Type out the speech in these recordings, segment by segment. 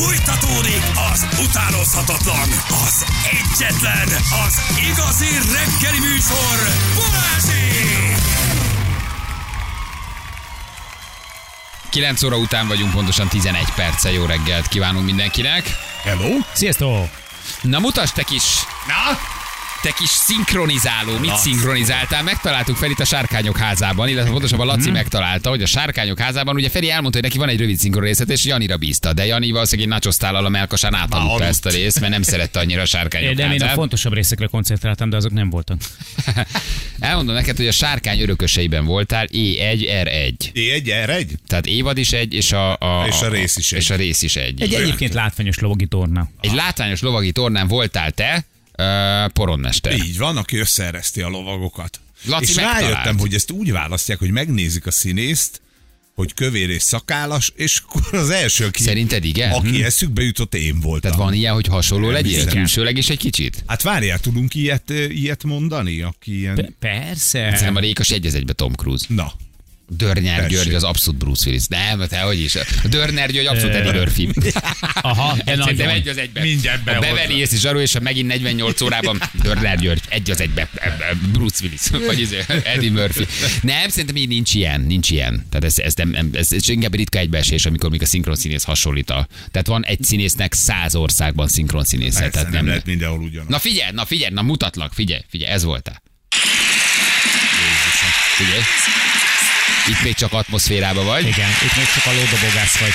Fújtatódik az utánozhatatlan, az egyetlen, az igazi reggeli műsor, Balázsék! 9 óra után vagyunk, pontosan 11 perce. Jó reggelt kívánunk mindenkinek. Hello? Sziasztok! Na mutasd te kis, Na? Te kis szinkronizáló. Mit szinkronizáltál? Megtaláltuk fel itt a Sárkányok házában, illetve pontosabban Laci Mhm. megtalálta, hogy a Sárkányok házában, ugye Feri elmondta, hogy neki van egy rövid szinkron részlet, és Janira bízta, de Jani valószínűleg egy nacsoztállal a melkasán átaludta aludt. ezt a részt, mert nem szerette annyira a Sárkányok De én a házát. fontosabb részekre koncentráltam, de azok nem voltak. Elmondom neked, hogy a Sárkány örököseiben voltál E1, R1. E1, R1? Tehát évad is egy, és a, a, És a rész is egy. És a rész is egy. Egy egyébként látványos lovagi torna. Egy látványos lovagi tornán voltál te, poronmester. Így van, aki összeereszti a lovagokat. Laci és megtalált. rájöttem, hogy ezt úgy választják, hogy megnézik a színészt, hogy kövér és szakállas, és akkor az első, aki, Szerinted igen? aki Hm. eszükbe jutott, én voltam. Tehát van ilyen, hogy hasonló Nem legyél? hiszem. Külsőleg is egy kicsit? Hát várjál, tudunk ilyet, ilyet mondani? Aki ilyen... Pe- Persze. Szerintem a Rékas egy egybe Tom Cruise. Na, Dörnyár Tessék. György az abszolút Bruce Willis. Nem, te hogy is. Dörner György abszolút Eddie Murphy. Aha, de Szerintem egy az egyben. Mindjárt A. Beverly és Zsaru, és a megint 48 órában Dörner György. Egy az egyben. Bruce Willis. Vagy izé, Eddie Murphy. Nem, szerintem így nincs ilyen. Nincs ilyen. Tehát ez, ez, nem, ez, ez inkább ritka egybeesés, amikor még a szinkron színész hasonlít a. Tehát van egy színésznek száz országban szinkron színésze. persze, Tehát nem, nem lehet mindenhol ugyanaz. Na figyelj, na figyelj, na mutatlak, figyelj, figyelj, ez voltál. Figyelj. Itt még csak atmoszférában vagy. Igen, itt még csak a lódobogász vagy.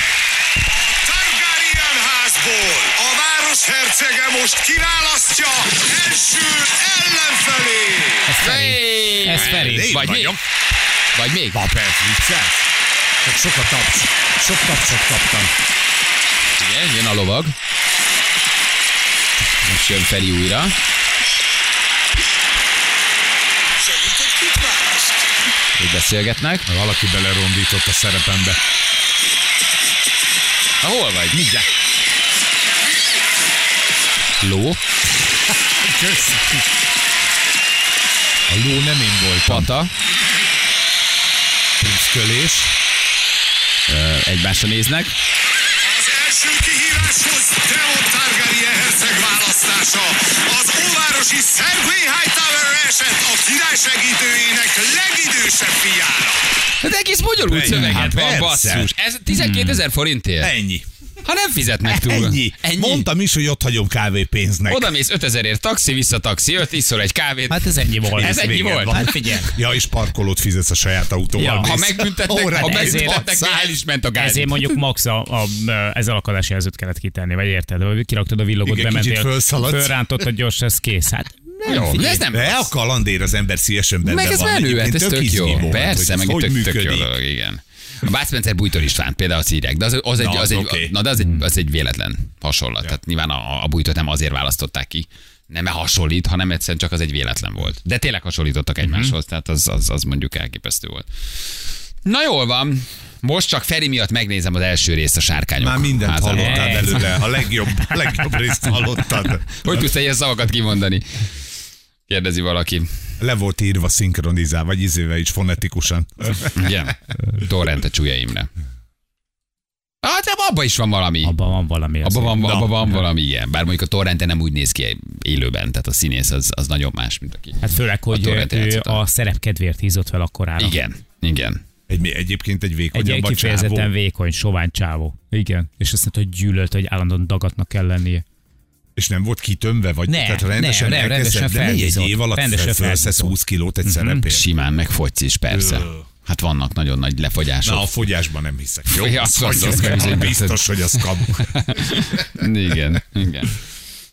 Targaryen házból a város hercege most kiválasztja első ellenfelé! Ez Feri. Ez Feri. Vagy még? Vagy még? Ha persze, viccelsz? Csak sok a taps. Sok tapsot kaptam. Figyelj, jön a lovag. Most jön Feri újra. Szerinted kit választ? Ők beszélgetnek. Valaki belerondított a szerepembe. Na, hol vagy? Mindjárt. Ló, Kösz. A ló nem én voltam. pata, Prüszkölés. ö, egymásra néznek. Az első kihíváshoz Theon Targaryen herceg választása. Az óvárosi Sergei Hightower esett a király segítőjének legidősebb fiára. Hát egész bonyolult szöveget Hát van, basszus. Ez 12 ezer forintért. Ennyi. Ha nem fizetnek túl. Ennyi. Ennyi. Mondtam is, hogy ott hagyom kávépénznek. Oda mész 5000ért taxi, vissza taxi, jött, iszol egy kávét. Hát ez ennyi volt. Ez ennyi volt. van. Hát figyelj. Ja, és parkolót fizetsz a saját autóval. Ja, mész. ha megbüntetnek, Órán ha adsz. el is ment a gáz. Ezért mondjuk max a, a, ez alakadási jelzőt kellett kitenni, vagy érted? Vagy kiraktad a villogót, Igen, bementél, fölrántottad gyors, ez kész. Hát Jó, figyelj. de ez nem De a kalandér az ember szívesen benne Meg ez van. menő, hát ez tök izgi jó. Persze, meg tök, tök jó működik. dolog, igen. A Bász Spencer Bújtól István például azt írják, de az, az, egy, Na, az, egy, oké. na, de az, egy, az egy véletlen hasonlat. Tehát nyilván a, a Bújtot nem azért választották ki, nem mert hasonlít, hanem egyszerűen csak az egy véletlen volt. De tényleg hasonlítottak egymáshoz, tehát az, az, az mondjuk elképesztő volt. Na jól van, most csak Feri miatt megnézem az első részt a sárkányok. Már mindent házából. hallottál Ez. belőle. A legjobb, a legjobb részt hallottad. Hogy tudsz ilyen szavakat kimondani? Kérdezi valaki. Le volt írva szinkronizál, vagy izével is fonetikusan. Igen. Torrente Csúlya Imre. Hát de abban is van valami. abban van valami. Abban van, Na. abban van valami ilyen. Bár mondjuk a Torrente nem úgy néz ki élőben, tehát a színész az, az nagyon más, mint aki. Hát főleg, hogy torrent ő a szerep kedvéért hízott fel akkorára. Igen, igen. Egy, egyébként egy Egy vékonyabb a kifejezetten csávó. vékony, sovány csávó. Igen. És azt mondta, hogy gyűlölt, hogy állandóan dagatnak kell lennie. És nem volt kitömve, vagy Nem, tehát rendesen nem, elkezdett, rendesen de egy év alatt Rendesen fel- felszesz felhízott. 20 kilót egy szerepért. Simán megfogysz is, persze. Hát vannak nagyon nagy lefogyások. Na, a fogyásban nem hiszek. Jó, Ja, azt az- az- az- az- biztos, hogy az kamu. Igen, igen.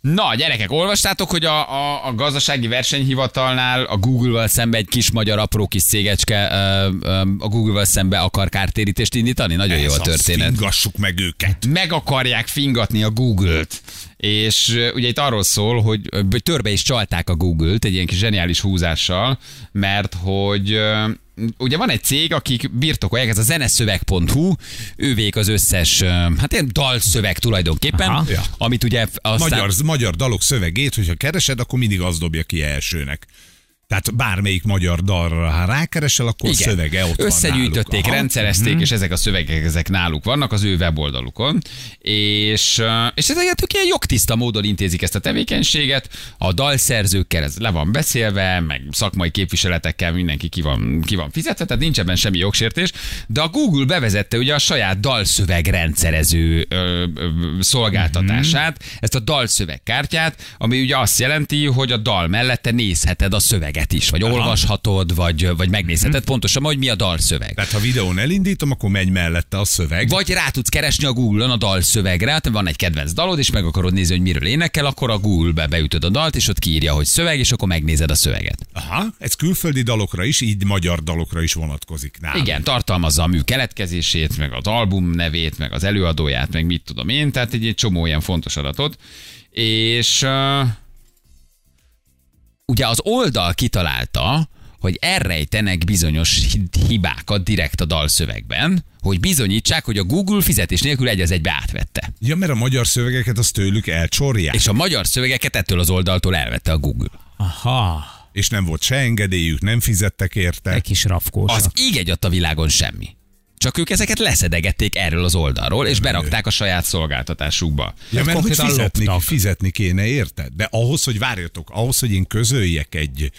Na, gyerekek, olvastátok, hogy a, a, a gazdasági versenyhivatalnál a Google-val szembe egy kis magyar apró kis cégecske ö, ö, a Google-val szembe akar kártérítést indítani? Nagyon jó a Ez történet. Fingassuk meg őket. meg akarják fingatni a Google-t. És ugye itt arról szól, hogy törbe is csalták a Google-t egy ilyen kis zseniális húzással, mert hogy ugye van egy cég, akik birtokolják, ez a zeneszöveg.hu, ővék az összes, hát ilyen dalszöveg tulajdonképpen, Aha. Amit ugye aztán... Magyar, magyar dalok szövegét, hogyha keresed, akkor mindig az dobja ki elsőnek. Tehát bármelyik magyar dalra, ha rákeresel, akkor Igen. szövege ott Összegyűjtötték, van náluk. Aha. rendszerezték, és ezek a szövegek ezek náluk vannak az ő weboldalukon. És, és ezeket ők ilyen jogtiszta módon intézik ezt a tevékenységet. A dalszerzőkkel ez le van beszélve, meg szakmai képviseletekkel mindenki ki van, ki van fizetve, tehát nincs ebben semmi jogsértés. De a Google bevezette ugye a saját dalszöveg rendszerező ö, ö, szolgáltatását, ezt a dalszövegkártyát, ami ugye azt jelenti, hogy a dal mellette nézheted a szöveget is, vagy olvashatod, vagy, vagy megnézheted pontosan, hogy mi a dalszöveg. Tehát ha videón elindítom, akkor megy mellette a szöveg. Vagy rá tudsz keresni a Google-on a dalszövegre, hát van egy kedvenc dalod, és meg akarod nézni, hogy miről énekel, akkor a Google-be beütöd a dalt, és ott kiírja, hogy szöveg, és akkor megnézed a szöveget. Aha, ez külföldi dalokra is, így magyar dalokra is vonatkozik. Nálunk. Igen, tartalmazza a mű keletkezését, meg az album nevét, meg az előadóját, meg mit tudom én, tehát egy, egy csomó ilyen fontos adatot. És uh, ugye az oldal kitalálta, hogy elrejtenek bizonyos hi- hibákat direkt a dalszövegben, hogy bizonyítsák, hogy a Google fizetés nélkül egy az egybe átvette. Ja, mert a magyar szövegeket az tőlük elcsorják, és, a magyar szövegeket ettől az oldaltól elvette a Google. Aha, és nem volt se engedélyük, nem fizettek érte. egy kis rafkós. Az így egy a világon semmi. Csak ők ezeket leszedegették erről az oldalról, és berakták a saját szolgáltatásukba. Ja, mert hogy fizetni, fizetni kéne, érted? De ahhoz, hogy várjatok, ahhoz, hogy én közöljek egy,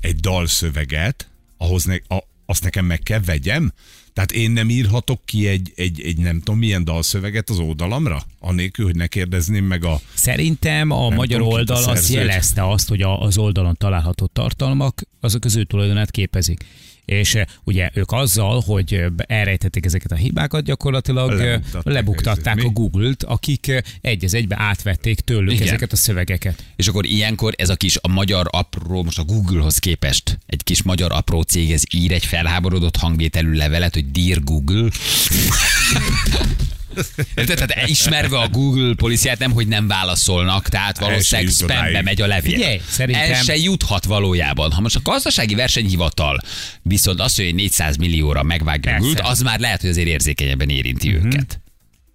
egy dalszöveget, ahhoz ne, a, azt nekem meg kell vegyem. Tehát én nem írhatok ki egy, egy, egy nem tudom milyen dalszöveget az oldalamra, anélkül, hogy ne kérdezném meg a... Szerintem a magyar tudom, oldal azt jelezte azt, hogy a- az oldalon található tartalmak, azok az ő tulajdonát képezik. És eh, ugye ők azzal, hogy eh, elrejtették ezeket a hibákat, gyakorlatilag eh, Lebuktatták lebuktatták a? Google-t, akik egy az egybe átvették tőlük Igen. ezeket a szövegeket. És akkor ilyenkor ez a kis a magyar apró, most a Googlehoz képest egy kis magyar apró cég, ez ír egy felháborodott hangvételű levelet, hogy Dear Google. Érted? Tehát ismerve a Google policiát nem, hogy nem válaszolnak, tehát valószínűleg spambe megy a levél. Figyelj, szerintem- El se juthat valójában. Ha most a gazdasági versenyhivatal viszont azt, hogy 400 millióra megvágja az már lehet, hogy azért érzékenyebben érinti őket.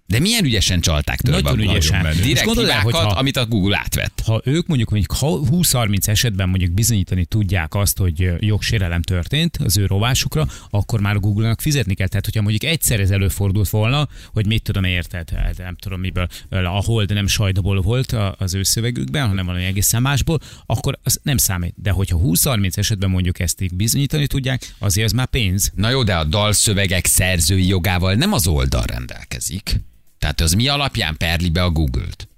De milyen ügyesen csalták törbe Nagyon ügyesen. És Direkt gondold el, hibákat, hogyha- amit a Google átvett. Ha ők mondjuk, mondjuk ha 20-30 esetben mondjuk bizonyítani tudják azt, hogy jogsérelem történt az ő rovásukra, akkor már a Google-nak fizetni kell. Tehát, hogyha mondjuk egyszer ez előfordult volna, hogy mit tudom, érted, hát nem tudom miből, a hold nem sajdaból volt az ő szövegükben, hanem valami egészen másból, akkor az nem számít. De hogyha 20-30 esetben mondjuk ezt így bizonyítani tudják, azért az már pénz. Na jó, de a dalszövegek szerzői jogával nem az oldal rendelkezik. Tehát az mi alapján perli be a Google-t?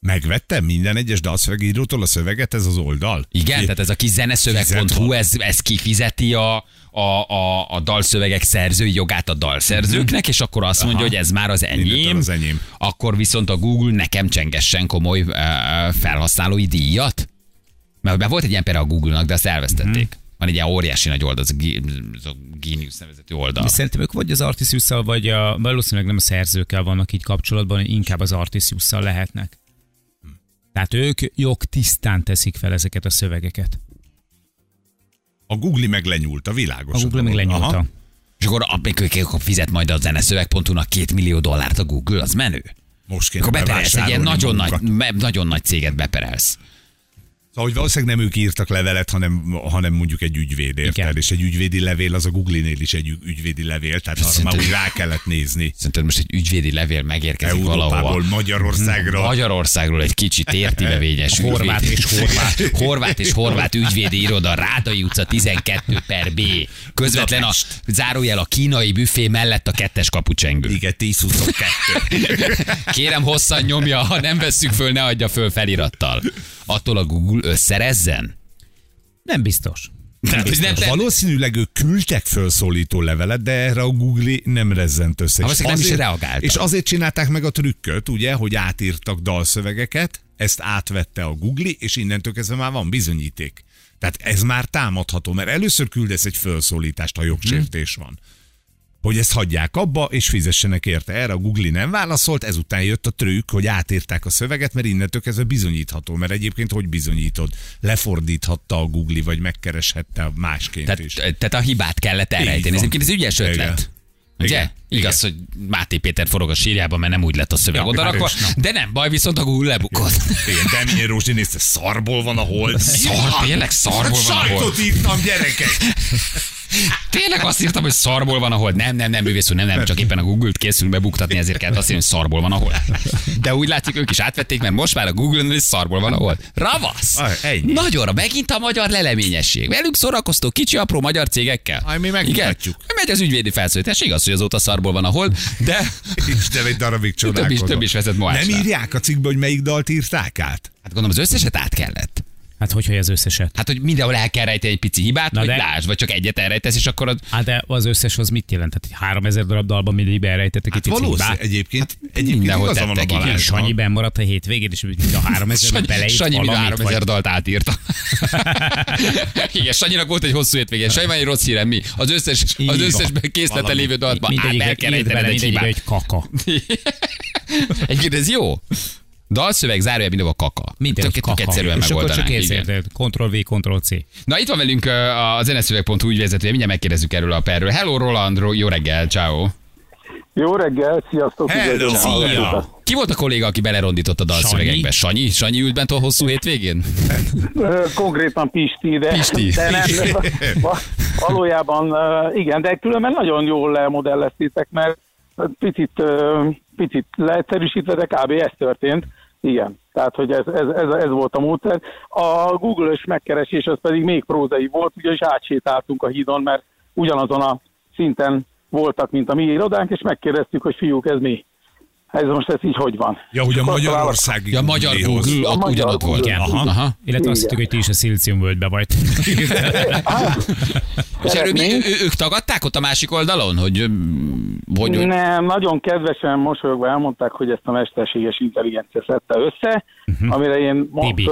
Megvettem minden egyes dalszövegírótól a szöveget, ez az oldal? Igen, tehát ez a kis zeneszöveg.hu, ez, ez kifizeti a, a, a, a dalszövegek szerzői jogát a dalszerzőknek, és akkor azt mondja, Aha. hogy ez már az enyém. Az enyém. Akkor viszont a Google nekem csengessen komoly uh, felhasználói díjat? Mert, mert volt egy ilyen például a Google-nak, de azt elvesztették. Van egy ilyen óriási nagy oldal, az a, Ge- az a Genius nevezetű oldal. De szerintem ők vagy az Artisiusszal, vagy a, valószínűleg nem a szerzőkkel vannak így kapcsolatban, inkább az Artisiusszal lehetnek. Tehát ők jogtisztán teszik fel ezeket a szövegeket. A Google meg lenyúlt, a világos. A Google meg lenyúlta. Aha. És akkor, akkor fizet majd a zeneszöveg.hu-nak két millió dollárt a Google, az menő. Most kéne Akkor beperelsz egy ilyen nagyon nagy, nagyon nagy céget beperelsz. Szóval, hogy valószínűleg nem ők írtak levelet, hanem, hanem mondjuk egy ügyvéd, érted? És egy ügyvédi levél az a Google-nél is egy ügy- ügyvédi levél, tehát arra már Szerinted- úgy rá kellett nézni. Szerinted most egy ügyvédi levél megérkezik Európából, valahova. Magyarországra. Magyarországról egy kicsit értivevényes Horvát és horvát. horvát és horvát ügyvédi iroda, Rádai utca 12 per B. Közvetlen a zárójel a kínai büfé mellett a kettes kapucsengő. Igen, 10-22. Kérem hosszan nyomja, ha nem vesszük föl, ne adja föl felirattal. Attól a Google összerezzen? Nem biztos. Tehát, hogy nem, nem, Valószínűleg ők küldtek felszólító levelet, de erre a Google nem rezzent össze. Ha És nem is azért- reagáltak. És azért csinálták meg a trükköt, ugye, hogy átírtak dalszövegeket, ezt átvette a Google, és innentől kezdve már van bizonyíték. Tehát ez már támadható, mert először küldesz egy felszólítást, ha jogsértés van. Hogy ezt hagyják abba, és fizessenek érte. Erre a Google nem válaszolt, ezután jött a trükk, hogy átírták a szöveget, mert innentől kezdve bizonyítható. Mert egyébként hogy bizonyítod? Lefordíthatta a Google, vagy megkereshette másként is. tehát, tehát a hibát kellett elrejteni. Ez egyébként ez ügyes Igen. Ugye? Igen. Igaz, hogy Máté Péter forog a sírjában, mert nem úgy lett a szöveg odarakva, hát de nem baj, viszont a Google lebukott. Igen, Demjén Rózsi nézte, szarból van a hold. Szar, tényleg szarból van a hold. Sajtot írtam, gyerekek. Tényleg azt írtam, hogy szarból van a hold. Nem, nem, nem, művész úr, nem, nem, csak éppen a Google-t készülünk bebuktatni, ezért kell azt írni, hogy szarból van a hold. De úgy látjuk, ők is átvették, mert most már a Google-on is szarból van a hold. Ravasz! Ah, ennyi. Nagyon, megint a magyar leleményesség. Velünk szórakoztó kicsi, apró magyar cégekkel. Aj, mi megmutatjuk. Igen? Megy az ügyvédi felszólítás. Igaz, hogy azóta szarból van a hold, de Isten egy darabig több is, csodálkozom. több is vezet. Nem írják a cikkbe, hogy melyik dalt írták át? Hát gondolom az összeset át kellett. Hát hogy hogy az összeset? Hát, hogy mindenhol el kell rejteni egy pici hibát, Na vagy de- lásd, vagy csak egyet elrejtesz, és akkor az... Hát de az összes az mit jelent? Tehát 3000 darab dalban mindig elrejtettek Hát egy pici hibát. egyébként, egyébként mindenhol igaza van a tettek. Balázsnak. Sanyi benn maradt a hétvégén, és mind a 3000 Sanyi, beleírt Sanyi mind a valamit, 3000 vagy... dalt átírta. Igen, Sanyinak volt egy hosszú hétvégén. Sanyi van egy rossz hírem, mi? Az összes, az van. összes készlete Valami. lévő dalban át, el kell rejtened egy hibát. egy kaka. Egyébként ez jó. Dalszöveg zárója minden a kaka. Minden tök, egy tök kaka. egyszerűen És akkor csak megoldanánk. igen. készíted. Ctrl-V, Ctrl-C. Na itt van velünk a zeneszöveg.hu ügyvezetője, mindjárt megkérdezzük erről a perről. Hello Roland, ro- jó reggel, ciao. Jó reggel, sziasztok! Hello, szia! Ki volt a kolléga, aki belerondított a dalszövegekbe? Sanyi? Sanyi ült bent a hosszú hétvégén? Konkrétan Pisti, de, Pisti. de nem, va- valójában igen, de különben nagyon jól lemodelleztétek, mert picit, picit leegyszerűsítve, de kb. ez történt. Igen, tehát hogy ez, ez, ez, ez volt a módszer. A Google-ös megkeresés az pedig még prózai volt, ugyanis átsétáltunk a hídon, mert ugyanazon a szinten voltak, mint a mi irodánk, és megkérdeztük, hogy fiúk, ez mi? Ez most ez így hogy van? Ja, hogy a Akkor Magyarországi Ja, magyar. Google, A ott magyar ugyanott volt. Google. Aha. Aha. Illetve azt Igen. hittük, hogy ti is a Szilícium völgybe vagy. És erről mi, ők tagadták ott a másik oldalon, hogy, hogy, hogy Nem, nagyon kedvesen mosolyogva elmondták, hogy ezt a mesterséges intelligencia szedte össze, uh-huh. amire én ma Tibi.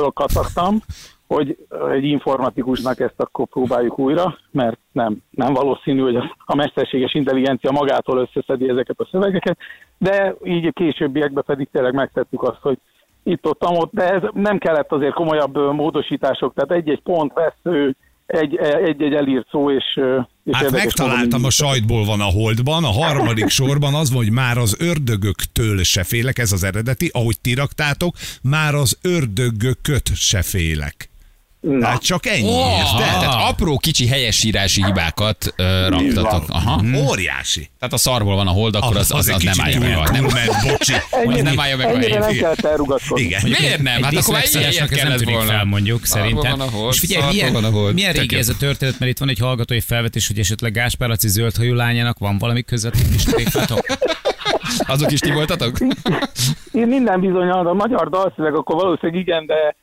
Hogy egy informatikusnak ezt akkor próbáljuk újra, mert nem, nem valószínű, hogy a- mesterséges intelligencia magától összeszedi ezeket a szövegeket, de így a későbbiekben pedig tényleg megtettük azt, hogy itt-ott, ott, de ez nem kellett azért komolyabb módosítások, tehát egy-egy pont vesző, egy- egy-egy elírt szó, és, és Hát megtaláltam módon a sajtból van a holdban, a harmadik sorban az van, hogy már az ördögöktől se félek, ez az eredeti, ahogy ti raktátok, már az ördögököt se félek. Na. Tehát csak ennyi, Oh, érted? tehát apró kicsi helyesírási hibákat ö, raktatok. Aha. Óriási. Tehát a szarból van a hold, akkor az, az, egy az nem állja meg. a- túl- Nem, túlment, bocsi. az nem állja meg a Ennyire nem kellett elrugatkozni. Igen. Miért nem? Hát akkor már nem kellett volna. fel, mondjuk, szerintem. És figyelj, milyen, milyen régi ez a történet, mert itt van egy hallgatói felvetés, hogy esetleg Gáspár Laci zöldhajú lányának van valami közvetítés tréfátok? Azok is ti voltatok? Én minden bizonyal, a magyar dalszöveg, akkor valószínűleg igen, de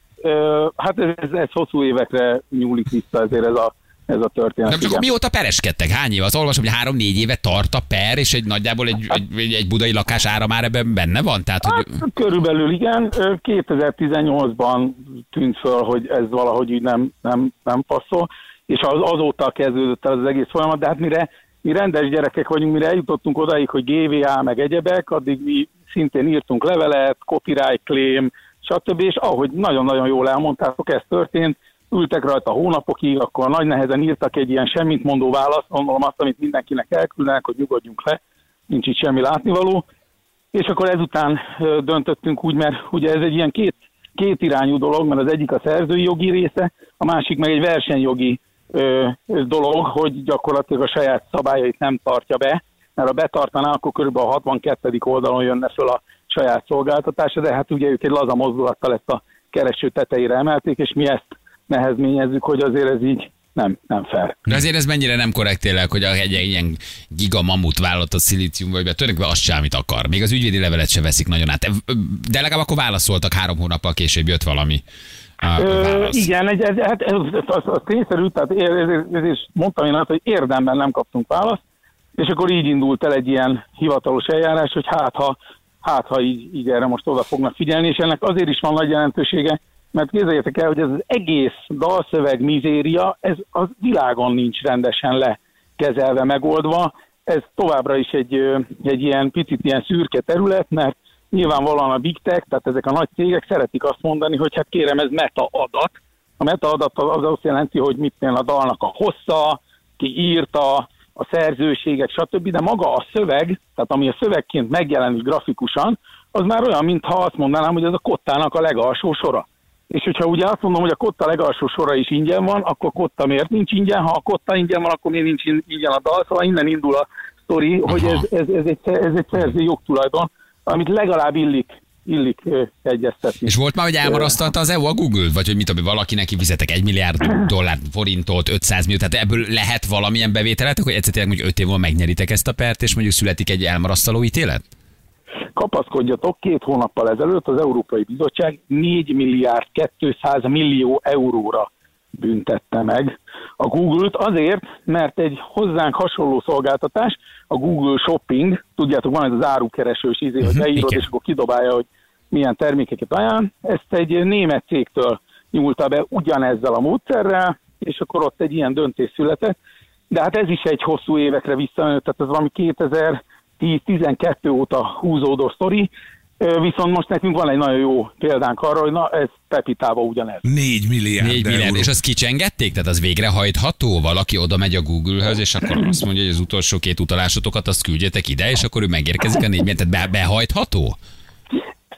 hát ez, ez, hosszú évekre nyúlik vissza ezért ez a, ez a történet. Nem csak igen. mióta pereskedtek? Hány év? Az olvasom, hogy három-négy éve tart a per, és egy nagyjából egy, egy, egy, egy budai lakás ára már ebben benne van? Tehát, hogy... Hát, körülbelül igen. Ö, 2018-ban tűnt föl, hogy ez valahogy így nem, nem, nem passzol, és az, azóta kezdődött el az egész folyamat, de hát mire mi rendes gyerekek vagyunk, mire eljutottunk odáig, hogy GVA meg egyebek, addig mi szintén írtunk levelet, copyright claim, stb. És ahogy nagyon-nagyon jól elmondtátok, ez történt, ültek rajta hónapokig, akkor nagy nehezen írtak egy ilyen semmit mondó választ, gondolom azt, amit mindenkinek elküldenek, hogy nyugodjunk le, nincs itt semmi látnivaló, és akkor ezután döntöttünk úgy, mert ugye ez egy ilyen két, két irányú dolog, mert az egyik a szerzői jogi része, a másik meg egy versenyjogi ö, dolog, hogy gyakorlatilag a saját szabályait nem tartja be, mert ha betartaná, akkor körülbelül a 62. oldalon jönne föl a saját szolgáltatása, de hát ugye ők egy laza mozdulattal ezt a kereső tetejére emelték, és mi ezt nehezményezzük, hogy azért ez így nem, nem fair. De azért ez mennyire nem korrekt tényleg, hogy egy egy ilyen giga mamut vállalat a szilícium, vagy tulajdonképpen azt sem, amit akar. Még az ügyvédi levelet se veszik nagyon át. De legalább akkor válaszoltak három hónappal később jött valami Ö, igen, egy, egy, hát ez, ez, az, az tényszerű, tehát ér- ezért, ezért mondtam én azt, hogy érdemben nem kaptunk választ, és akkor így indult el egy ilyen hivatalos eljárás, hogy hát ha, hát, ha így, így erre most oda fognak figyelni, és ennek azért is van nagy jelentősége, mert képzeljétek el, hogy ez az egész dalszöveg mizéria, ez az világon nincs rendesen lekezelve, megoldva. Ez továbbra is egy, egy ilyen picit ilyen szürke terület, mert nyilvánvalóan a big tech, tehát ezek a nagy cégek szeretik azt mondani, hogy hát kérem, ez meta adat. A meta adat az azt jelenti, hogy mit a dalnak a hossza, ki írta, a szerzőségek, stb., de maga a szöveg, tehát ami a szövegként megjelenik grafikusan, az már olyan, mintha azt mondanám, hogy ez a kottának a legalsó sora. És hogyha ugye azt mondom, hogy a kotta legalsó sora is ingyen van, akkor kotta miért nincs ingyen? Ha a kotta ingyen van, akkor miért nincs ingyen a dal? Szóval innen indul a sztori, hogy ez, ez, ez, egy, ez egy szerző jogtulajdon, amit legalább illik, illik egyeztetni. És volt már, hogy elmarasztalta az EU a Google? Vagy hogy mit tudom, valaki neki fizetek 1 milliárd dollár forintot, 500 millió, tehát ebből lehet valamilyen bevételetek, hogy egyszer tényleg mondjuk 5 év múlva megnyeritek ezt a pert, és mondjuk születik egy elmarasztaló ítélet? Kapaszkodjatok, két hónappal ezelőtt az Európai Bizottság 4 milliárd 200 millió euróra büntette meg a Google-t azért, mert egy hozzánk hasonló szolgáltatás, a Google Shopping, tudjátok, van ez az árukeresős izé, hogy beírod, igen. és akkor kidobálja, hogy milyen termékeket ajánl. Ezt egy német cégtől nyúlta be ugyanezzel a módszerrel, és akkor ott egy ilyen döntés született. De hát ez is egy hosszú évekre visszamenő, tehát ez valami 2010-12 óta húzódó sztori, viszont most nekünk van egy nagyon jó példánk arra, hogy na ez Pepitában ugyanez. 4 milliárd 4 milliárd, euró. és azt kicsengették? Tehát az végrehajtható? Valaki oda megy a Google-höz, és akkor azt mondja, hogy az utolsó két utalásotokat azt küldjetek ide, és akkor ő megérkezik a 4 milliárd, tehát be, behajtható?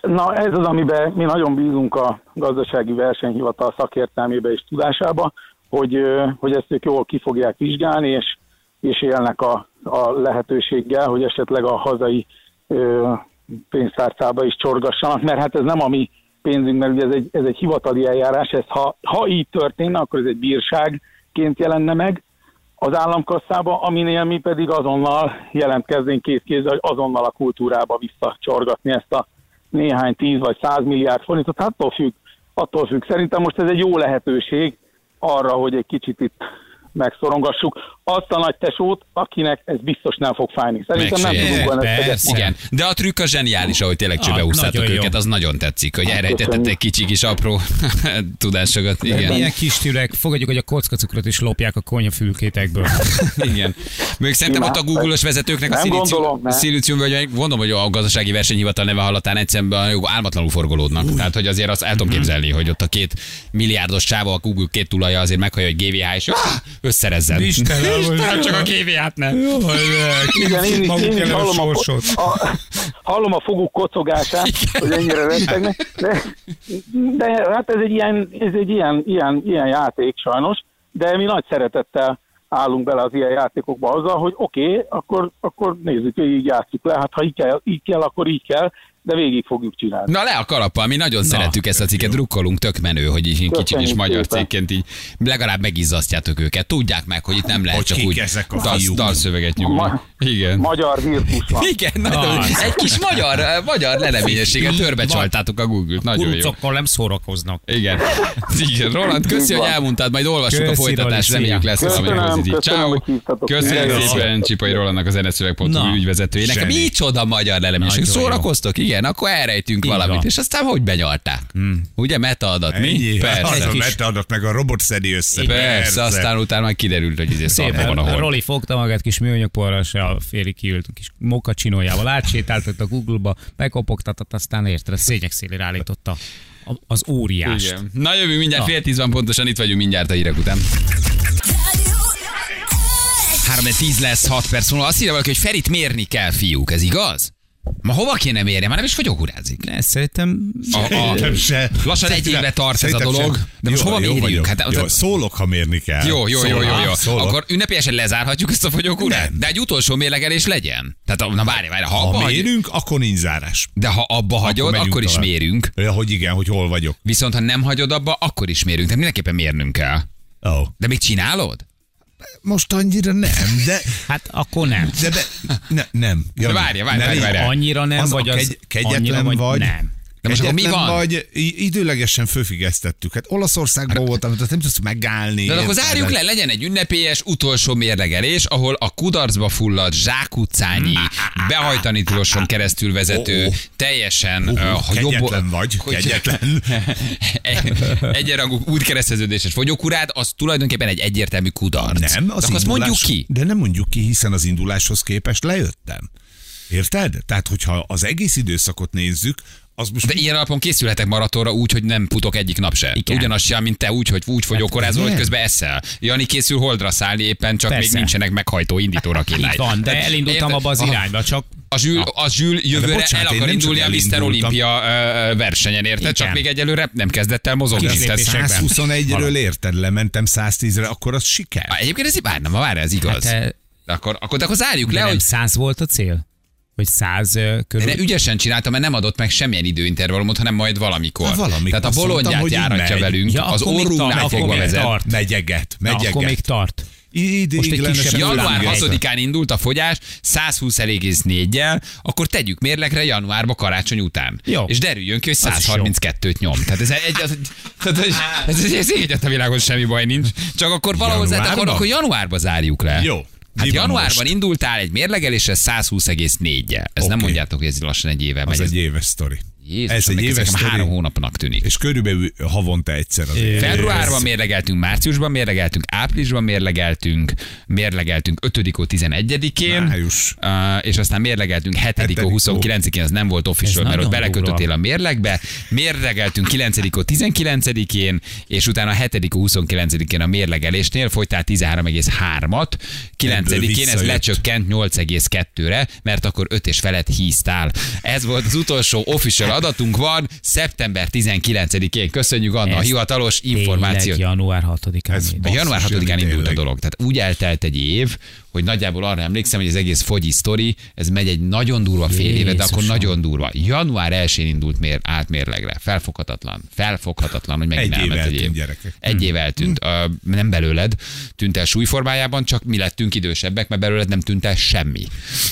Na ez az, amiben mi nagyon bízunk a gazdasági versenyhivatal szakértelmébe és tudásába, hogy, hogy ezt ők jól ki fogják vizsgálni, és, és élnek a, a lehetőséggel, hogy esetleg a hazai pénztárcába is csorgassanak, mert hát ez nem a mi pénzünk, mert ugye ez egy, ez egy hivatali eljárás, ez ha, ha így történne, akkor ez egy bírságként jelenne meg az államkasszába, aminél mi pedig azonnal jelentkeznénk két kézzel, hogy azonnal a kultúrába visszacsorgatni ezt a néhány tíz vagy száz milliárd forintot, hát attól függ, attól függ. Szerintem most ez egy jó lehetőség arra, hogy egy kicsit itt megszorongassuk azt a nagy tesót, akinek ez biztos nem fog fájni. Szerintem nem Megsérül. tudunk volna Persze. ezt Igen, de a trükk a zseniális, ahogy tényleg Ah, csőbeúsztátok nagyon jó. őket, az nagyon tetszik, hogy elrejtettetek köszönjük. kicsi kis apró tudásokat. Igen. Ilyen kis tűrek, fogadjuk, hogy a kockacukrot is lopják a konyhafülkétekből. Igen. Még szerintem ott a Google-os vezetőknek a Nem szilícium, gondolom, nem. szilícium vagy mondom, hogy a gazdasági versenyhivatal neve hallatán egyszerűen jó, álmatlanul forgolódnak. Tehát, hogy azért azt el tudom képzelni, hogy ott a két milliárdos csáva, a Google két tulaja azért meghallja, hogy GVH, és ah, összerezzen. Istenem, Istenem, csak a GVH-t ne. Igen, én is, maguk én is ellen hallom, a, a, hallom a foguk kocogását, hogy ennyire rettegnek, de, de hát ez egy ilyen, ez egy ilyen, ilyen, ilyen játék sajnos, de mi nagy szeretettel állunk bele az ilyen játékokba azzal, hogy oké, okay, akkor, akkor nézzük, hogy így játsszuk le, hát ha így kell, így kell, akkor így kell, de végig fogjuk csinálni. Na le a kalappal, mi nagyon szeretjük ezt a cikket, drukkolunk, tök menő, hogy így kicsit Köszönjük is magyar szépen. cégként így legalább megizzasztjátok őket. Tudják meg, hogy itt nem lehet Hogy csak úgy ezek a dal, dalszöveget nyúlni. Ma- Igen. Magyar virtus van. Igen, nagyon, Az. egy kis magyar, magyar leleményességet törbe csaltátok a Google-t. Nagyon jó. Nem szórakoznak. Igen. Igen. Roland, köszi, hogy elmondtad, majd olvassuk a folytatást, reméljük lesz valami Köszönöm, pozitív. köszönöm, Ciao. Hello. szépen Csipai Rolandnak, a zeneszöveg.hu Na. ügyvezetőjének. Micsoda magyar leleményesség. Jó. Szórakoztok? Igen, akkor elrejtünk Így valamit. van. És aztán hogy benyalták? Ugye metaadat, mi? Ennyi? Persze. Az a metaadat meg a robot szedi össze. Persze, aztán utána majd kiderült, hogy izé szarban van a hol. Roli fogta magát kis műanyag porrassal, félig kiült, kis mokacsinójával átsétáltott a Google-ba, bekopogtatott, aztán érted, a szények szélére állította a- az óriást. Igen. Na jövünk mindjárt, Na. fél tíz van pontosan, itt vagyunk mindjárt a hírek után. 3 10 lesz 6 perc múlva. Azt írja valaki, hogy Ferit mérni kell, fiúk, ez igaz? Ma hova kéne mérni? Már nem is fogyókurázik. Ne, szerintem A, a, Szerintem se. lassan egy éve tart ez a dolog, se. de most Jó, hova jó mérjünk? vagyok. Hát, jó, szólok, ha mérni kell. Jó, jó, jó, jó, jó. jó. Szólok. Akkor ünnepélyesen lezárhatjuk ezt a fogyókurát? Nem. De egy utolsó mérlegelés legyen. Tehát, na várj, várj, ha, abba Ha hagy, mérünk, akkor nincs zárás. de ha abba hagyod, akkor, is tovább. mérünk. Ja, hogy igen, hogy hol vagyok. Viszont ha nem hagyod abba, akkor is mérünk. Tehát mindenképpen mérnünk kell. Oh. De még csinálod? Most annyira nem, de... Hát akkor nem. De, de ne, nem. De várja, várja, Ne várja, várja. Annyira nem, Az vagy a az kegy, kegyetlen annyira, vagy, vagy, nem. De most akkor mi van? vagy, időlegesen fölfüggesztettük. Hát Olaszországban voltam, tehát nem tudsz megállni. De akkor zárjuk le, legyen egy ünnepélyes utolsó mérlegelés, ahol a kudarcba fulladt zsákutcányi, behajtani tiloson keresztül vezető, Ó, ó. teljesen Hú, uh, hú, kegyetlen vagy, kegyetlen. egyenrangú útkereszteződéses fogyókurát, az tulajdonképpen egy egyértelmű kudarc. Nem, De az akkor azt mondjuk indulás- ki. De nem mondjuk ki, hiszen az induláshoz képest lejöttem. Érted? Tehát, hogyha az egész időszakot nézzük, az most De ilyen alapon készülhetek maratonra úgy, hogy nem futok egyik nap se. Igen. Ugyanaz sem, mint te, úgy, hogy úgy fogyókorázol, hogy nem. közben eszel. Jani készül holdra szállni, éppen csak Persze. még nincsenek meghajtó indító Így rakétái. van, de Tehát elindultam abba az irányba, csak A Zsül, a Zsül jövőre bocsánat, el akar nem csak indulni a Mr. ö, versenyen, érted? Csak Igen. még egyelőre nem kezdett el mozogni. Kis Tehát- lépésekben. 121-ről érted, lementem 110-re, akkor az siker. Egyébként ez várna, ma várj, ez igaz. Hát, akkor, akkor, de akkor zárjuk de le, nem hogy száz volt a cél? Vagy száz de körül? ne, ügyesen csináltam, mert nem adott meg semmilyen időintervallumot, hanem majd valamikor. Hát valamikor. Tehát a mondtam, bolondját így járatja megy. velünk, Ja, az orrunknál tart, fogva vezet. tart. Megyeget, Na, megyeget. akkor még tart. Ideiglenesen Január Január 6-án indult a fogyás, 120,4-jel, akkor tegyük mérlegre januárba karácsony után. Jó. És derüljön ki, hogy Az is jó. 132-t nyom. Tehát ez egy, az, tehát ez, ez, ez, ez egyet a világon semmi baj nincs. Csak akkor valahol, tehát akkor, Januárban? akkor januárba zárjuk le. Jó. Hát Mi januárban most? indultál egy mérlegelésre 120,4-jel. Ez nem Oké. mondjátok, hogy ez lassan egy éve Az megy. Ez- egy éves sztori. Jézus, ez egy ez éves sztori. három hónapnak tűnik. És körülbelül havonta egyszer az év. Februárban mérlegeltünk, márciusban mérlegeltünk, áprilisban mérlegeltünk, mérlegeltünk 5 11-én, Május. uh, és aztán mérlegeltünk 7 Hetedikó. 29-én, az nem volt official, Ez mert ott belekötöttél a mérlegbe, mérlegeltünk 9 19-én, és utána 7 29-én a mérlegelésnél folytál 13,3-at, 9-én ez lecsökkent 8,2-re, mert akkor 5 és felett híztál. Ez volt az utolsó official adatunk van, szeptember 19-én. Köszönjük Anna a hivatalos információt. január 6-án. Ez. A január 6-án Jani, indult a dolog. Tehát úgy eltelt egy év, hogy nagyjából arra emlékszem, hogy az egész fogyi sztori, ez megy egy nagyon durva fél éve, de akkor Jézusom. nagyon durva. Január 1-én indult mér, át mérlegre. Felfoghatatlan. Felfoghatatlan, hogy megint Egy év elment egy eltűnt, év. gyerekek. Egy év eltűnt. Ö, nem belőled tűnt el súlyformájában, csak mi lettünk idősebbek, mert belőled nem tűnt el semmi.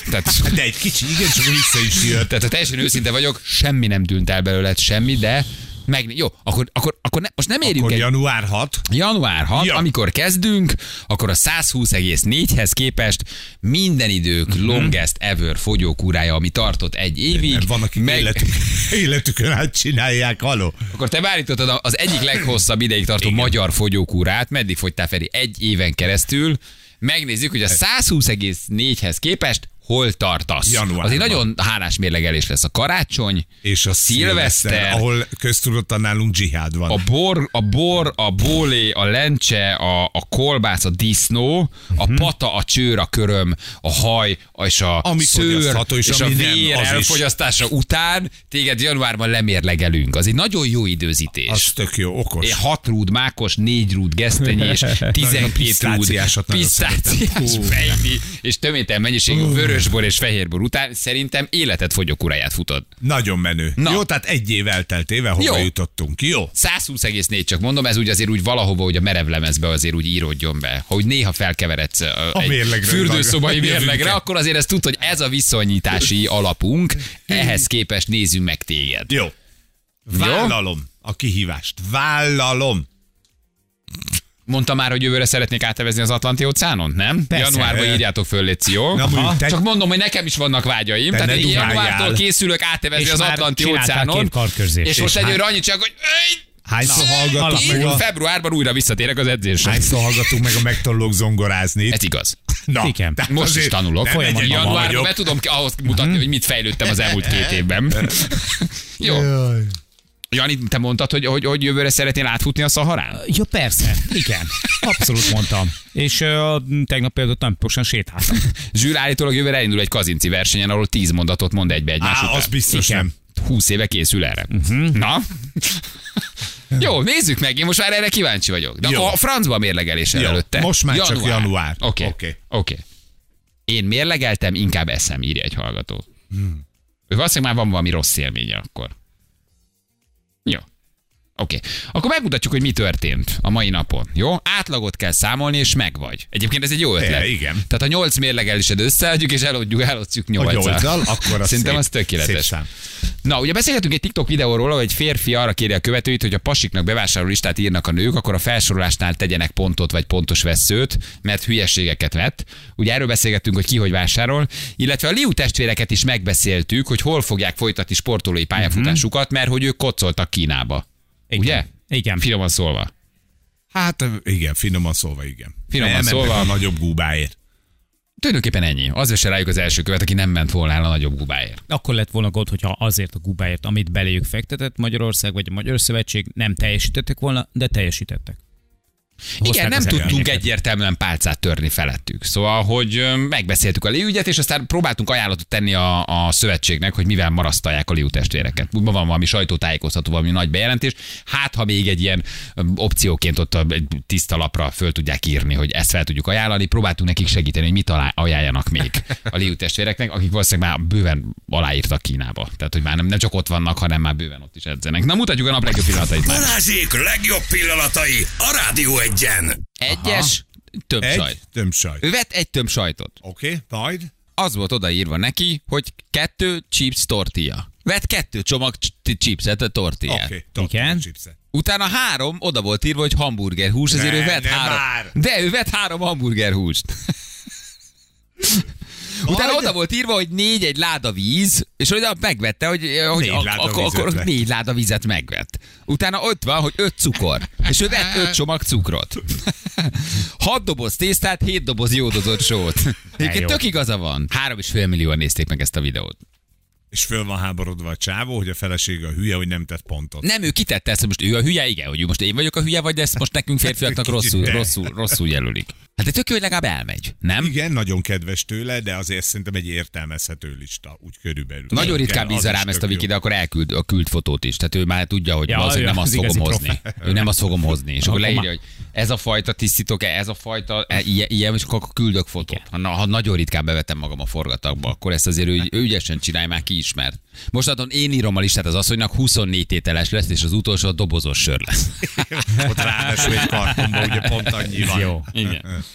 Tehát De egy kicsi, igen, csak vissza is jött. tehát ha teljesen őszinte vagyok, semmi nem tűnt el belőled, semmi, de meg, jó, akkor, akkor, akkor ne, most nem érjünk Akkor egy január 6. Január 6, Ja. amikor kezdünk, akkor a 120,4-hez képest minden idők Mhm. longest ever fogyókúrája, ami tartott egy évig. Mert van, akik meg, életük, életükön át csinálják, haló. akkor te beállítottad az egyik leghosszabb ideig tartó Igen. magyar fogyókúrát, meddig fogytál Feri? Egy éven keresztül. Megnézzük, hogy a 120,4-hez képest hol tartasz. Januárban. Az egy nagyon hálás mérlegelés lesz a karácsony, És a szilveszter, szilveszter, ahol köztudottan nálunk dzsihád van. a bor, a bor, a bólé, a lencse, a, a kolbász, a disznó, a Mhm. pata, a csőr, a köröm, a haj, és a Ami szőr, és és a ami nem, vér is. elfogyasztása után téged januárban lemérlegelünk. Az egy nagyon jó időzítés. Az tök jó, okos. Én 6 rúd mákos, 4 rúd gesztenyés, 12 rúd pisztáciás fejdi, és tömétel mennyiségű vörösbor és fehérbor után szerintem életet fogyókuráját futod. Nagyon menő. Na. Jó, tehát egy év elteltével hova Jó. jutottunk. Jó. 120,4 csak mondom, ez úgy azért úgy valahova, hogy a merevlemezbe azért úgy íródjon be. Hogy néha felkeveredsz A egy fürdőszobai mérlegre, akkor azért ezt tud, hogy ez a viszonyítási alapunk, ehhez képest nézzünk meg téged. Jó. Vállalom a kihívást. Vállalom. Mondta már, hogy jövőre szeretnék átevezni az Atlanti óceánon, nem? Persze. Januárban írjátok föl, Léci, jó? Na, te- Csak mondom, hogy nekem is vannak vágyaim. Te Tehát én januártól készülök átevezni És az Atlanti óceánon. És És most egyőre annyit csak, hogy "Öj, Hányszor hallgatunk meg a, februárban újra visszatérek az edzésre. hányszor hallgatunk meg a megtanulók zongorázni? Ez igaz. Na, Igen. Most is tanulok. Folyamatosan. Januárban be tudom ahhoz mutatni, hogy mit fejlődtem az elmúlt két évben. Jó. Jani, te mondtad, hogy, hogy, hogy jövőre szeretnél átfutni a Szaharán? Ja, persze. Igen. Abszolút mondtam. És uh, tegnap például naposan sétáltam. Zsűr állítólag jövőre elindul egy kazinci versenyen, ahol tíz mondatot mond egybe egymás Á, után. az biztos Igen. nem. 20 éve készül erre. Uh-huh. Na? Jó, nézzük meg, én most már erre kíváncsi vagyok. De Jó. akkor a francba mérlegeléssel Jó, előtte. most már csak január. Oké, Oké. oké. Okay. Én mérlegeltem, inkább eszem, írja egy hallgató. Hmm. Ő valószínűleg már van valami rossz élménye akkor. Oké. Okay. Akkor megmutatjuk, hogy mi történt a mai napon. Jó? Átlagot kell számolni, és megvagy. Egyébként ez egy jó ötlet. É, igen. Tehát a nyolc mérlegelésed összeadjuk, és eladjuk, elosztjuk nyolccal. nyolccal, akkor az Szerintem szép, az tökéletes. Szép szám. Na, ugye beszélgetünk egy TikTok videóról, hogy egy férfi arra kéri a követőit, hogy a pasiknak bevásárló listát írnak a nők, akkor a felsorolásnál tegyenek pontot vagy pontos veszőt, mert hülyeségeket vett. Ugye erről beszélgettünk, hogy ki hogy vásárol, illetve a Liu testvéreket is megbeszéltük, hogy hol fogják folytatni sportolói pályafutásukat, mert hogy ők kocoltak Kínába. Igen. Ugye? Igen. Finoman szólva. Hát igen, finoman szólva igen. Finoman Elmentek szólva. a nagyobb gúbáért. Tulajdonképpen ennyi. Az vesse rájuk az első követ, aki nem ment volna el a nagyobb gubáért. Akkor lett volna gond, hogyha azért a Gubáért, amit beléjük fektetett Magyarország vagy a Magyar Szövetség, nem teljesítettek volna, de teljesítettek. Igen, nem tudtunk egyértelműen pálcát törni felettük. Szóval, hogy megbeszéltük a Liu ügyet, és aztán próbáltunk ajánlatot tenni a, a szövetségnek, hogy mivel marasztalják a Liu testvéreket. Ma van valami sajtótájékoztató, valami nagy bejelentés. Hát, ha még egy ilyen opcióként ott a- egy tiszta lapra föl tudják írni, hogy ezt fel tudjuk ajánlani, próbáltunk nekik segíteni, hogy mit alá, ajánljanak még a Liu testvéreknek, akik valószínűleg már bőven aláírtak Kínába. Tehát, hogy már nem, nem csak ott vannak, hanem már bőven ott is edzenek. Na, mutatjuk a nap legjobb pillanatait már. Balázsék legjobb pillanatai a Rádió egyen. Egyes, több Egy sajt. tömb sajt. Ő vett egy tömb sajtot. Oké, okay, majd? Az volt odaírva neki, hogy kettő chips tortilla. Vett kettő csomag ch- chipset, a tortillát. Oké, Okay. Igen. chipset. Utána három, oda volt írva, hogy hamburger hús, ezért Ne, ő vett ne három. már! De ő vett három hamburger húst. Utána oda volt írva, hogy négy egy láda víz, és hogy megvette, hogy, hogy Négy láda akkor, vizet akkor négy láda vizet megvett. Utána ott van, hogy öt cukor, és ő vett öt csomag cukrot. Hat doboz tésztát, hét doboz jódozott sót. Egyébként tök igaza van. Három és fél millióan nézték meg ezt a videót. És föl van háborodva a csávó, hogy a felesége a hülye, hogy nem tett pontot. Nem, ő kitette ezt, most ő a hülye, igen, hogy most én vagyok a hülye, vagy ezt most nekünk férfiaknak rosszul, rosszul, rosszul jelölik. Hát de tök jó, hogy legalább elmegy, nem? Igen, nagyon kedves tőle, de azért szerintem egy értelmezhető lista, úgy körülbelül. Nagyon ritkán bízza rám ezt a Viki, de akkor elküld a küld fotót is. Tehát ő már tudja, hogy Ja, valószínűleg nem azt az fogom igazi hozni. profi. Ő nem azt fogom hozni. És akkor leírja, hogy ez a fajta tisztítok, ez a fajta, e, ilyen, ilyen, és akkor küldök fotót. Ha, na, ha nagyon ritkán bevetem magam a forgatagba, akkor ezt azért ő, ő ügyesen csinálja, már kiismert. Mostaton én írom a listát az asszonynak, 24 tételes lesz, és az utolsó a dobozos sör lesz. Ott ráadásul egy kartonban ugye pont annyi van. Jó. Igen.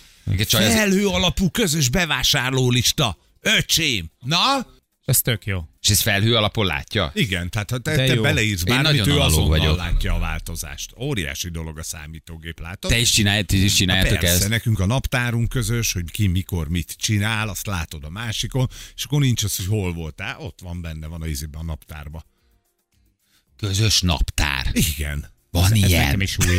Felhő alapú közös bevásárlólista. Öcsém! Na? Ez tök jó. És ez felhő alapon látja? Igen, tehát ha te, De te jó. beleírsz bármit, nagyon ő azonnal vagyok. látja a változást. Óriási dolog a számítógép, látod? Te is csinálj, ti is csináljátok Persze, ezt? nekünk a naptárunk közös, hogy ki mikor mit csinál, azt látod a másikon, és akkor nincs az, hogy hol voltál, ott van benne, van a izében a naptárba. Közös naptár. Igen. Van Ez ilyen. nekem is új.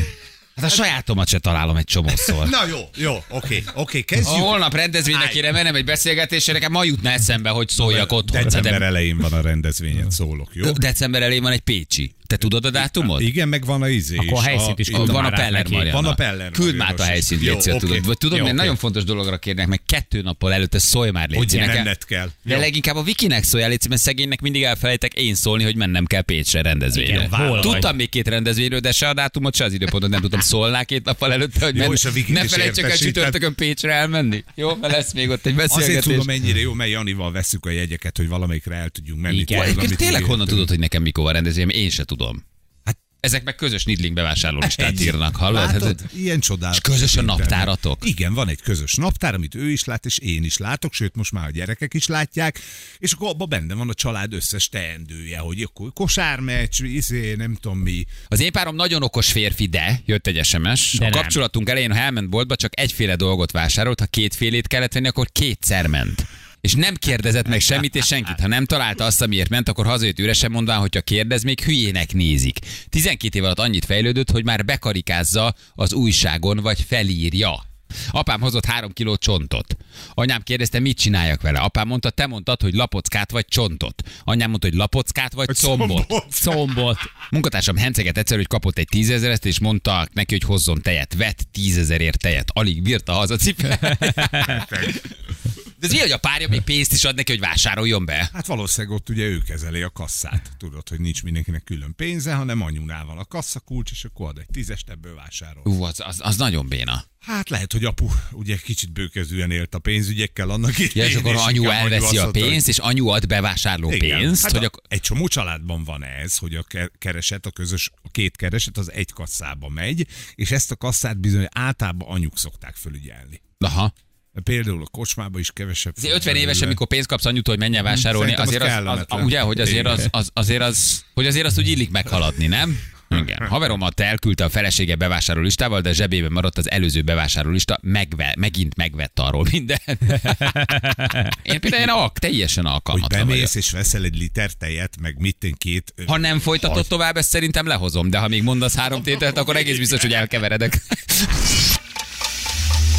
Hát a sajátomat se találom egy csomószor. Na jó, jó, oké, oké, Ha kezdjük. holnap rendezvénynek kéne mennem egy beszélgetésre, nekem ma jutna eszembe, hogy szóljak otthon. December De, elején van a rendezvényen, szólok, jó? december elején van egy Pécsi. Te tudod a dátumot? Igen, meg van a izé Akkor a helyszínt is itt küldöm Van a Peller. Mariana. Van a Peller Küld már a helyszínt, Jó, légy oké. tudod. Vagy tudod, Jó, mert oké. nagyon fontos dologra kérnek, meg kettő nappal előtte szólj már, légy Hogy. Nekem- menned kell. De Jó. leginkább a Vikinek szóljál, légy mert szegénynek mindig elfelejtek én szólni, hogy mennem kell Pécsre rendezvényre. Igen, hol vagy? Tudtam még két rendezvényről, de se a dátumot, se az időpontot nem tudtam. Szólnál két nappal előtte, hogy Jó, men- a ne felejtsek el csütörtökön Pécsre elmenni. Jó, mert lesz még ott egy Azért beszélgetés. tudom mennyire jó, mert Janival veszük a jegyeket, hogy valamelyikre el tudjunk menni. Igen. Tényleg honnan tudod, hogy nekem mikor van rendezvény? Én se tudom. Hát ezek meg közös Nidling bevásárló listát Ennyi. írnak, hallod? Látod? Hát, Ilyen csodálatos. És közös a naptáratok? Igen, van egy közös naptár, amit ő is lát, és én is látok, sőt, most már a gyerekek is látják, és akkor abban benne van a család összes teendője, hogy akkor kosármeccs, izé, nem tudom mi. Az én párom nagyon okos férfi, de jött egy SMS. De a nem. kapcsolatunk elején, ha elment boltba, csak egyféle dolgot vásárolt, ha kétfélét kellett venni, akkor kétszer ment. És nem kérdezett meg semmit és senkit. Ha nem találta azt, amiért ment, akkor hazajött üresen mondván, hogyha kérdez, még hülyének nézik. 12 év alatt annyit fejlődött, hogy már bekarikázza az újságon, vagy felírja. Apám hozott három kiló csontot. Anyám kérdezte, mit csináljak vele. Apám mondta, te mondtad, hogy lapockát vagy csontot. Anyám mondta, hogy lapockát vagy combot. Combot. Munkatársam henceget egyszer, hogy kapott egy tízezeret, és mondta neki, hogy hozzon tejet. Vett tízezerért tejet. Alig bírta haza De ez mi, hogy a párja még pénzt is ad neki, hogy vásároljon be? Hát valószínűleg ott ugye ő kezeli a kasszát. Tudod, hogy nincs mindenkinek külön pénze, hanem anyunál van a kasszakulcs, és akkor ad egy tízest, ebből vásárol. Ú, az, az, az nagyon béna. Hát lehet, hogy apu ugye kicsit bőkezűen élt a pénzügyekkel annak Ja, idején. és akkor anyu elveszi a pénzt, és anyu ad bevásárló Igen. pénzt, Hát hogy a, ak- Egy csomó családban van ez, hogy a ke- kereset, a közös, a két kereset az egy kasszába megy, és ezt a kasszát bizony általában anyuk szokták fölügyelni. Aha. Például a kocsmába is kevesebb. Azért 50 éves, amikor pénzt kapsz anyutól, hogy menjen vásárolni, Szerintem az azért az, az, kellemetlen. ugye, hogy azért az, az, azért az, hogy azért azt úgy illik meghaladni, nem? Igen. Haveromat elküldte a felesége bevásárló listával, de zsebében maradt az előző bevásárló lista, megve, megint megvett arról minden. Én például én alk, teljesen hogy alkalmatlan bemész vagyok. és veszel egy liter tejet, meg mit én két... Ha nem folytatod hagy- tovább, ezt szerintem lehozom, de ha még mondasz három tételt, akkor egész biztos, hogy elkeveredek.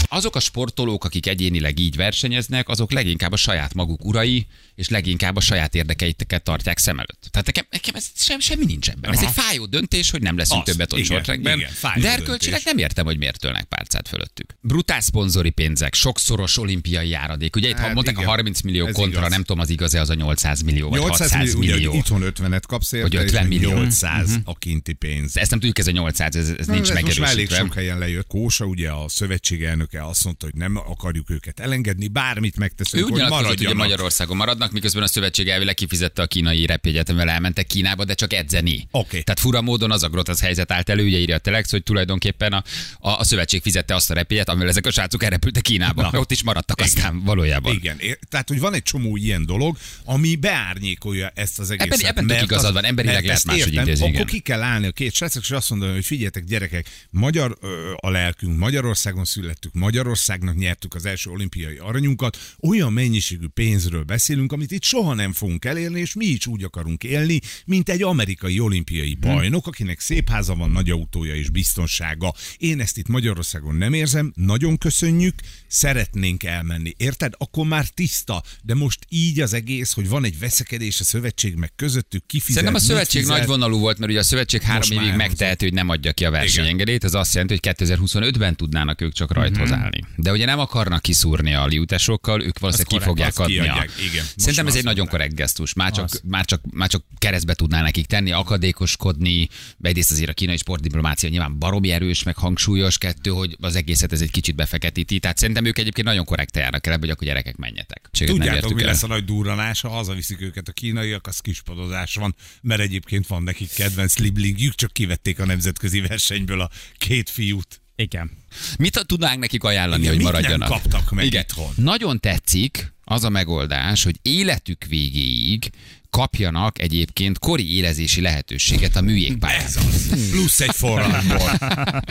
Azok a sportolók, akik egyénileg így versenyeznek, azok leginkább a saját maguk urai, és leginkább a saját érdekeiket tartják szem előtt. Tehát nekem, nekem ez sem, semmi nincs ebben. Ez Aha. egy fájó döntés, hogy nem leszünk Az, többet ott sortrekben. De erkölcsileg nem értem, hogy miért tölnek párcát fölöttük. Brutál szponzori pénzek, sokszoros olimpiai járadék. Ugye itt Hát mondták igen, a 30 millió ez kontra, igaz. nem tudom, az igaz-e az a 800 millió, vagy 800 600 millió, millió. ugye itthon 50-et kapsz érte, Vagy 50 és millió. 800 a kinti pénz. Ezt nem tudjuk, ez a 800, ez, ez nincs ez most már elég megerősítve. sok helyen lejött. Kósa, ugye a szövetség elnöke azt mondta, hogy nem akarjuk őket elengedni, bármit megteszünk, hogy maradjanak. Magyarországon maradnak, miközben a szövetség elvileg kifizette a kínai repjegyet, amivel elmentek Kínába, de csak edzeni. Oké. Tehát fura módon az a grotasz helyzet állt elő, ugye írja a Telex, hogy tulajdonképpen a, a, a szövetség fizette azt a repjegyet, amivel ezek a srácok elrepültek Kínába. Na. Ott is maradtak aztán valójában. Igen, tehát hogy van egy csomó ilyen dolog, ami beárnyékolja ezt az egészet. Ebben- ebben igazad az- van, emberileg lehet máshogy intézni, Akkor igen. ki kell állni a két srácok, és azt mondani, hogy figyeljetek gyerekek, magyar ö, a lelkünk, Magyarországon születtük, Magyarországnak nyertük az első olimpiai aranyunkat, olyan mennyiségű pénzről beszélünk, amit itt soha nem fogunk elérni, és mi is úgy akarunk élni, mint egy amerikai olimpiai Hm. bajnok, akinek szép háza van, nagy autója és biztonsága. Én ezt itt Magyarországon nem érzem, nagyon köszönjük, szeretnénk elmenni. Érted? Akkor már tiszta, de most így az egész, hogy van egy veszekedés a szövetség meg közöttük, kifizet, Szerintem a szövetség fizet. nagy vonalú volt, mert ugye a szövetség három Most évig már megteheti, hogy nem adja ki a versenyengedélyt, ez azt jelenti, hogy 2025-ben tudnának ők csak rajthoz Mhm. állni. De ugye nem akarnak kiszúrni a liutásokkal, ők valószínűleg ki fogják adni. a- igen. Szerintem ez egy nagyon korrekt gesztus. Már csak, Az. már, csak, már csak keresztbe tudná nekik tenni, akadékoskodni, egyrészt azért a kínai sportdiplomácia nyilván baromi erős, meg hangsúlyos, kettő, hogy az egészet ez egy kicsit befeketíti. Tehát szerintem ők egyébként nagyon korrekt járnak el hogy akkor gyerekek menjetek. Nem Tudjátok, mi el. lesz a nagy durranás, ha hazaviszik őket a kínaiak, az kispadozás van, mert egyébként van nekik kedvenc liblingjük, csak kivették a nemzetközi versenyből a két fiút. Igen. Mit tudnánk nekik ajánlani, Igen, hogy mit nem maradjanak? kaptak meg Igen. itthon? Nagyon tetszik az a megoldás, hogy életük végéig kapjanak egyébként kori élezési lehetőséget a az. Plusz egy forralból.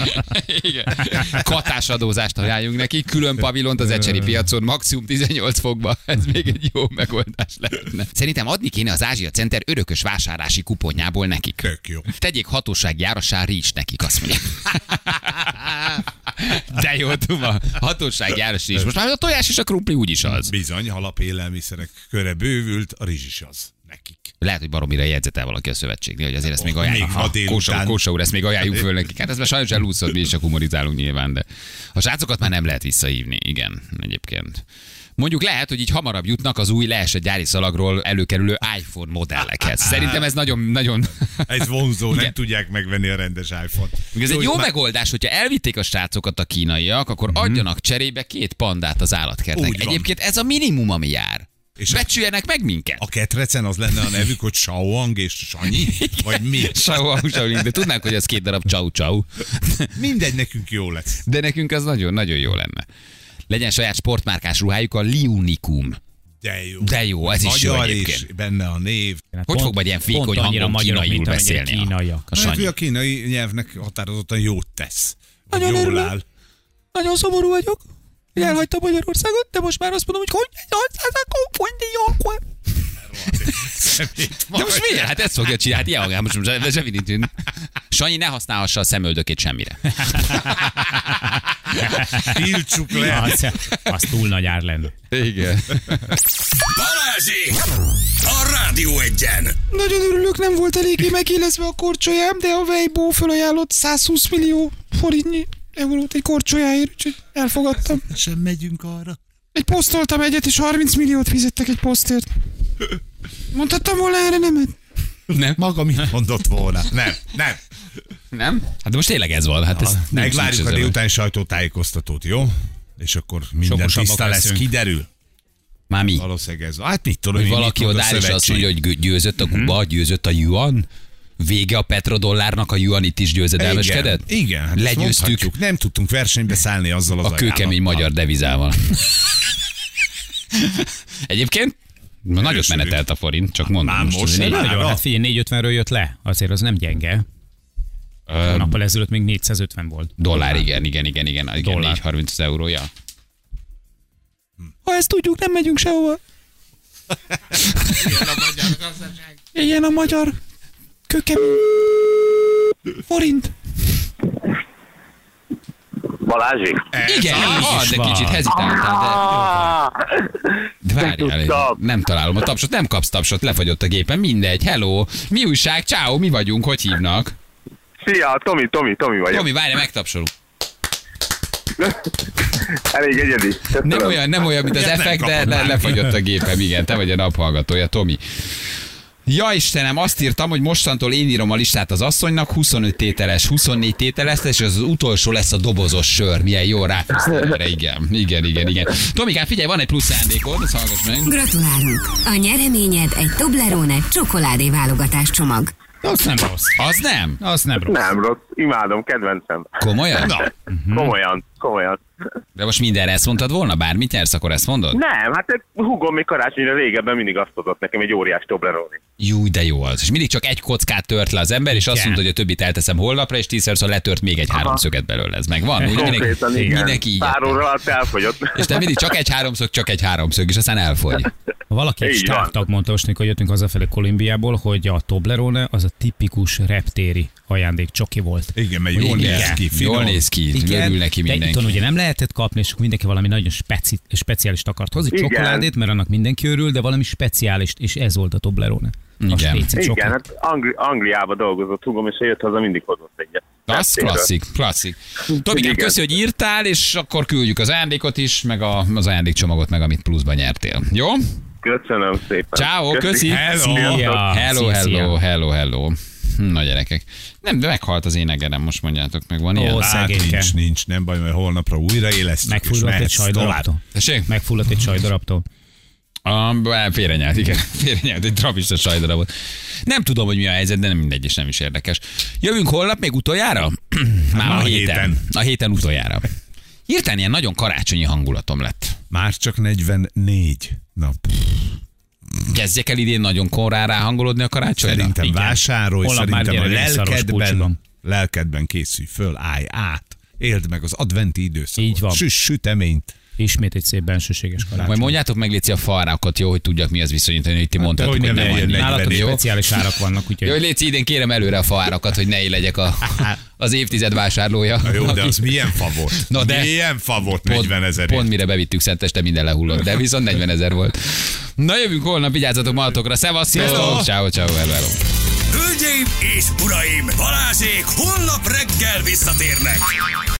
Igen. Katásadózást ajánljunk neki, külön pavilont az ecseri piacon, maximum 18 fokba. Ez még egy jó megoldás lehetne. Szerintem adni kéne az Ázsia Center örökös vásárlási kuponjából nekik. Tök jó. Tegyék hatósági járasán Rics nekik, azt mondják. De jó, Tuma. Hatósági járas is. Most már a tojás és a krumpli úgyis az. Bizony, alapélelmiszerek köre bővült, a rizs is az nekik. Lehet, hogy baromira jegyzetel valaki a szövetségnél, hogy azért ezt még Még ajánljuk. ma Ha, délután. Kósa, úr, ezt még ajánljuk föl nekik. Hát ez már sajnos elúszott, mi is csak humorizálunk nyilván, de a srácokat már nem lehet visszahívni. Igen, egyébként. Mondjuk lehet, hogy így hamarabb jutnak az új leesett gyári szalagról előkerülő iPhone modellekhez. Szerintem ez nagyon, nagyon... Ez vonzó, nem tudják megvenni a rendes iPhone-t. Ez egy jó hogy már- megoldás, hogyha elvitték a srácokat a kínaiak, akkor adjanak cserébe két pandát az állatkertnek. Egyébként ez a minimum, ami jár. És Becsüljenek meg minket. A ketrecen az lenne a nevük, hogy Shaoang és Sanyi? Vagy mi? Sau, sau, de tudnánk, hogy ez két darab csau csau. Mindegy, nekünk jó lesz. De nekünk az nagyon-nagyon jó lenne. Legyen saját sportmárkás ruhájuk, a Liunikum. De jó. De jó, ez is jó Magyar egyébként. és benne a név. Hogy fog majd ilyen fékony hangon magyarok, kínaiul beszélni? a- Kínaiak. A Hát, Sanyi. a kínai nyelvnek határozottan jót tesz. Nagyon jól örülök. áll. Nagyon szomorú vagyok, hogy elhagytam Magyarországot, de most már azt mondom, hogy hogy De most miért? Hát ezt fogja csinálni. Hát ilyen, most, most semmi nincs. Sanyi ne használhassa a szemöldökét semmire. Tiltsuk le. Az, az túl nagy ár lenne. Igen. Balázsi! A Rádió egyen! Nagyon örülök, nem volt eléggé megélezve a korcsolyám, de a Weibo felajánlott 120 millió forintnyi eurót egy korcsolyáért, úgyhogy elfogadtam. Sem megyünk arra. Egy posztoltam egyet, és 30 milliót fizettek egy posztért. Mondhattam volna erre nemet? Nem? Maga mit mondott volna? Nem, nem. Nem? Hát de most tényleg ez van. Hát ez Megvárjuk a délután sajtótájékoztatót, jó? És akkor minden Okosabbak tiszta lesz, leszünk. kiderül. Már mi? Valószínűleg ez. Hát mit tudom, Hogy valaki odáll és azt mondja, hogy győzött a Kuba, győzött a Yuan, vége a petrodollárnak, a Yuan itt is győzedelmeskedett? Igen, igen hát Legyőztük mondhatjuk. Nem tudtunk versenybe szállni azzal az a kőkemény magyar devizával. Egyébként na, nagyot menetelt a forint, csak mondom. Már most nem. négy- Nagyon, a- hát figyelj, 450-ről jött le. Azért az nem gyenge. Ö, Nappal ezelőtt még 450 volt. Dollár, igen, igen, igen, igen, igen Dollár. 430 az eurója. Ha ezt tudjuk, nem megyünk sehova. Ilyen a magyar kökemény forint. Balázsi? Igen, az az, is de van. kicsit hezitáltál, de, Ah, de várjál, tudtam. nem találom a tapsot, nem kapsz tapsot, lefagyott a gépen, mindegy, hello, mi újság, ciao, mi vagyunk, hogy hívnak? Szia, Tomi, Tomi, Tomi vagyok. Tomi, várj, megtapsolunk. Elég egyedi. Köszönöm. Nem olyan, nem olyan, mint az effekt, de le, lefagyott a gépem, igen, te vagy a naphallgatója, Tomi. Ja Istenem, azt írtam, hogy mostantól én írom a listát az asszonynak, 25 tételes, 24 tételes, és az utolsó lesz a dobozos sör. Milyen jó ráfűztél erre, igen, igen, igen, igen. Tomikán, figyelj, van egy plusz szándékod, azt hallgass meg. Gratulálunk! A nyereményed egy Toblerone csokoládé válogatás csomag. Az nem rossz. Az nem? Az nem rossz. Nem rossz, imádom, kedvencem. Komolyan? Na, Komolyan, komolyan. De most mindenre ezt mondtad volna? Bármit nyersz, akkor ezt mondod? Nem, hát egy hugom még karácsonyra régebben mindig azt adott nekem egy óriás Toblerone. Jú, de jó az. És mindig csak egy kockát tört le az ember, és azt Igen. mondta, hogy a többit elteszem holnapra, és tízszerszor letört még egy háromszöget belőle. Ez megvan? Úgy mindenki, mindenki így. Pár óra alatt elfogyott. És te mindig csak egy háromszög, csak egy háromszög, és aztán elfogy. Valaki egy startup mondta most, mikor jöttünk hazafelé Kolumbiából, hogy a Toblerone az a tipikus reptéri ajándék csoki volt. Igen, mert jól Igen. néz ki, finom. Jól néz ki, örül neki de mindenki. itthon ugye nem lehetett kapni, és akkor mindenki valami nagyon speci, speciális akart hozni. Igen. Csokoládét, mert annak mindenki örül, de valami speciális, és ez volt a Toblerone. Igen. Igen, hát Angli- Angliába dolgozott hugom, és jött haza, mindig hozott egyet. Az klasszik, klasszik. Tomikám, Igen. köszi, hogy írtál, és akkor küldjük az ajándékot is, meg a, az ajándékcsomagot, meg amit pluszban nyertél. Jó? Köszönöm szépen. Ciao, köszi. Hello. Szia. Hello, szia. hello, hello, hello. Hm, Na gyerekek. Nem, de meghalt az én egerem, most mondjátok meg, van ilyen? Ó, Hát szegényke. nincs, nincs, nem baj, mert holnapra újra élesztjük, Megfulladt egy sajdarabtól. Megfulladt egy sajdarabtól. A, félrenyelt, igen. Félrenyelt, egy trapista sajdarabot. Nem tudom, hogy mi a helyzet, de nem mindegy, és nem is érdekes. Jövünk holnap még utoljára? Már Ma a a héten. héten. A héten utoljára. Hirtelen ilyen nagyon karácsonyi hangulatom lett. Már csak 44 nap. Kezdjek el idén nagyon korán ráhangolódni a karácsonyra? Szerintem Igen. vásárolj, Holnap már szerintem a lelkedben, lelkedben készülj föl, állj át. Éld meg az adventi időszakot. Így van. Süss süteményt. Ismét egy szép bensőséges karácsony. Majd mondjátok meg, Léci, a farákat, jó, hogy tudjak mi az viszonyítani, hogy ti mondtátok, hogy hogy nem nem Nálatok speciális árak vannak, úgyhogy Jó, hogy Léci, idén kérem előre a faárakat, hogy ne én legyek a, az évtized vásárlója. Na jó, de az milyen fa volt? Na de- Milyen fa volt 40 ezer Pont mire bevittük Szenteste, minden lehullott, de viszont 40 ezer volt. Na jövünk holnap, vigyázzatok magatokra, szevasztok! Ciao, ciao, hello, hello. Hölgyeim és uraim, Balázsék holnap reggel visszatérnek.